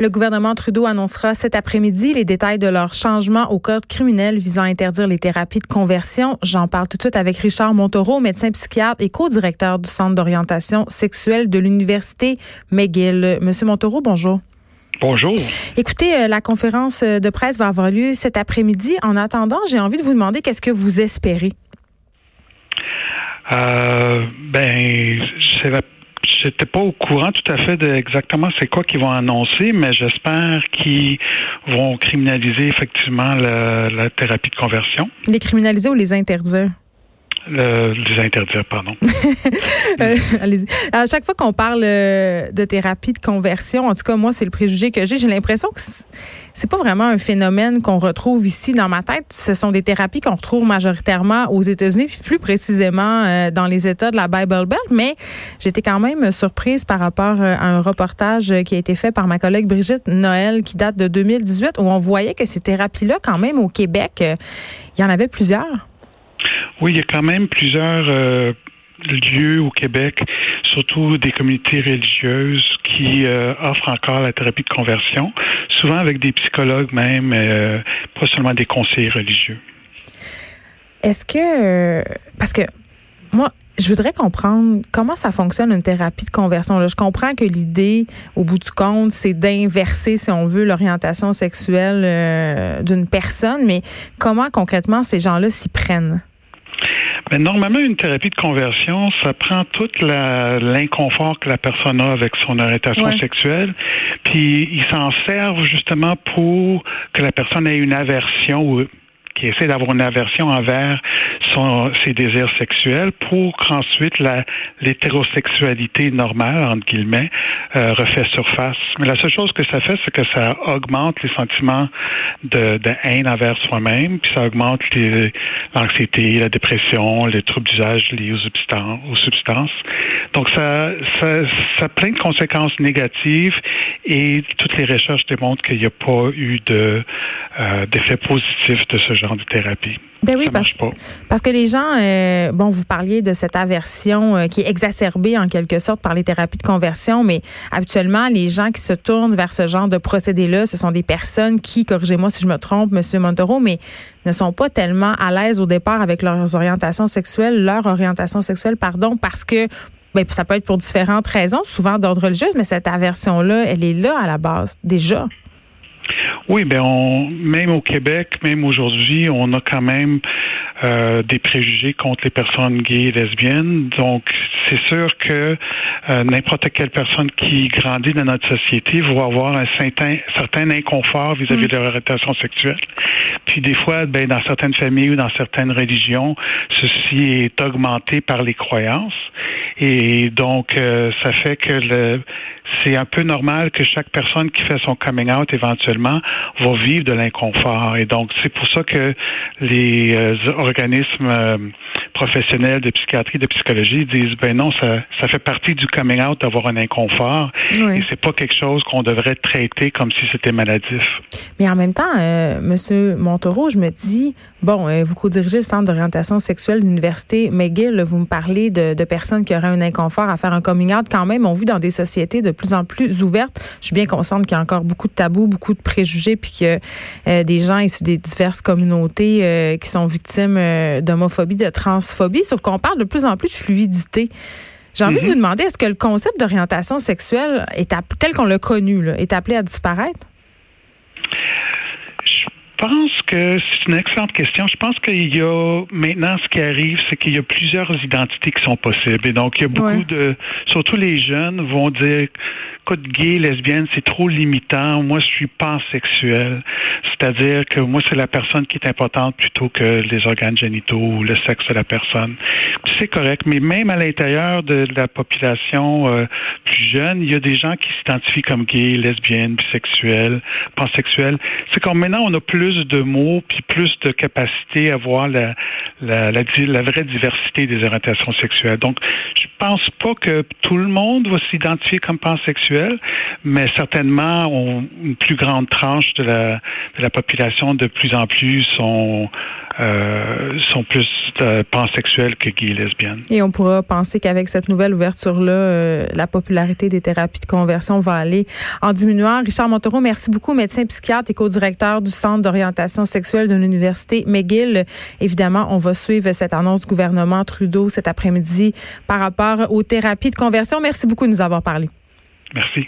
Le gouvernement Trudeau annoncera cet après-midi les détails de leur changement au code criminel visant à interdire les thérapies de conversion. J'en parle tout de suite avec Richard Montereau, médecin psychiatre et co-directeur du Centre d'orientation sexuelle de l'Université McGill. Monsieur Montereau, bonjour. Bonjour. Écoutez, euh, la conférence de presse va avoir lieu cet après-midi. En attendant, j'ai envie de vous demander qu'est-ce que vous espérez? Euh, ben, c'est la j'étais pas au courant tout à fait de exactement c'est quoi qu'ils vont annoncer, mais j'espère qu'ils vont criminaliser effectivement la, la, thérapie de conversion. Les criminaliser ou les interdire? Le, les interdire, pardon. euh, à chaque fois qu'on parle euh, de thérapie de conversion, en tout cas, moi, c'est le préjugé que j'ai. J'ai l'impression que c'est pas vraiment un phénomène qu'on retrouve ici dans ma tête. Ce sont des thérapies qu'on retrouve majoritairement aux États-Unis, puis plus précisément euh, dans les États de la Bible Belt. Mais j'étais quand même surprise par rapport euh, à un reportage qui a été fait par ma collègue Brigitte Noël, qui date de 2018, où on voyait que ces thérapies-là, quand même, au Québec, il y en avait plusieurs. Oui, il y a quand même plusieurs euh, lieux au Québec, surtout des communautés religieuses qui euh, offrent encore la thérapie de conversion, souvent avec des psychologues même, euh, pas seulement des conseillers religieux. Est-ce que, parce que moi, je voudrais comprendre comment ça fonctionne une thérapie de conversion. je comprends que l'idée, au bout du compte, c'est d'inverser, si on veut, l'orientation sexuelle d'une personne, mais comment concrètement ces gens-là s'y prennent? Mais normalement, une thérapie de conversion, ça prend tout l'inconfort que la personne a avec son orientation sexuelle, puis ils s'en servent justement pour que la personne ait une aversion ou qui essaie d'avoir une aversion envers son, ses désirs sexuels pour qu'ensuite l'hétérosexualité normale, entre guillemets, euh, refait surface. Mais la seule chose que ça fait, c'est que ça augmente les sentiments de, de haine envers soi-même, puis ça augmente l'anxiété, la dépression, les troubles d'usage liés aux substances, aux substances. Donc ça, ça, ça a plein de conséquences négatives et toutes les recherches démontrent qu'il n'y a pas eu de euh, d'effet positif de ce genre de thérapie. Ben oui, parce, parce, que les gens, euh, bon, vous parliez de cette aversion euh, qui est exacerbée en quelque sorte par les thérapies de conversion, mais habituellement, les gens qui se tournent vers ce genre de procédé-là, ce sont des personnes qui, corrigez-moi si je me trompe, Monsieur Montero, mais ne sont pas tellement à l'aise au départ avec leurs orientations sexuelles, leur orientation sexuelle, pardon, parce que ben, ça peut être pour différentes raisons, souvent d'ordre religieux, mais cette aversion-là, elle est là à la base, déjà. Oui, ben on, même au Québec, même aujourd'hui, on a quand même euh, des préjugés contre les personnes gays et lesbiennes. Donc, c'est sûr que euh, n'importe quelle personne qui grandit dans notre société va avoir un certain, certain inconfort vis-à-vis mm. de leur orientation sexuelle. Puis des fois, ben, dans certaines familles ou dans certaines religions, ceci est augmenté par les croyances. Et donc, euh, ça fait que le c'est un peu normal que chaque personne qui fait son coming out éventuellement va vivre de l'inconfort. Et donc, c'est pour ça que les euh, organismes euh, professionnels de psychiatrie, de psychologie disent, ben non, ça, ça fait partie du coming out d'avoir un inconfort. Et c'est pas quelque chose qu'on devrait traiter comme si c'était maladif. Mais en même temps, euh, Monsieur Montereau, je me dis, bon, euh, vous co-dirigez le centre d'orientation sexuelle de l'université McGill, vous me parlez de, de personnes qui auraient un inconfort à faire un coming out quand même. On vit dans des sociétés de plus en plus ouvertes. Je suis bien consciente qu'il y a encore beaucoup de tabous, beaucoup de préjugés, puis que euh, des gens issus des diverses communautés euh, qui sont victimes d'homophobie, de transphobie, sauf qu'on parle de plus en plus de fluidité. J'ai envie de vous mm-hmm. demander, est-ce que le concept d'orientation sexuelle, est tel qu'on l'a connu, là, est appelé à disparaître? Je pense que c'est une excellente question. Je pense qu'il y a maintenant ce qui arrive, c'est qu'il y a plusieurs identités qui sont possibles. Et donc, il y a beaucoup de, surtout les jeunes vont dire de gay, lesbienne, c'est trop limitant. Moi, je suis pansexuel. C'est-à-dire que moi, c'est la personne qui est importante plutôt que les organes génitaux ou le sexe de la personne. C'est correct, mais même à l'intérieur de, la population euh, plus jeune, il y a des gens qui s'identifient comme gays, lesbiennes, bisexuels, pansexuels. C'est comme maintenant, on a plus de mots puis plus de capacité à voir la, la, la, la vraie diversité des orientations sexuelles. Donc, je pense pas que tout le monde va s'identifier comme pansexuel mais certainement une plus grande tranche de la, de la population de plus en plus sont euh, sont plus euh, pansexuels que gays et lesbiennes. Et on pourra penser qu'avec cette nouvelle ouverture-là, euh, la popularité des thérapies de conversion va aller en diminuant. Richard Montereau, merci beaucoup, médecin psychiatre et co-directeur du Centre d'orientation sexuelle de l'Université McGill. Évidemment, on va suivre cette annonce du gouvernement Trudeau cet après-midi par rapport aux thérapies de conversion. Merci beaucoup de nous avoir parlé. Merci.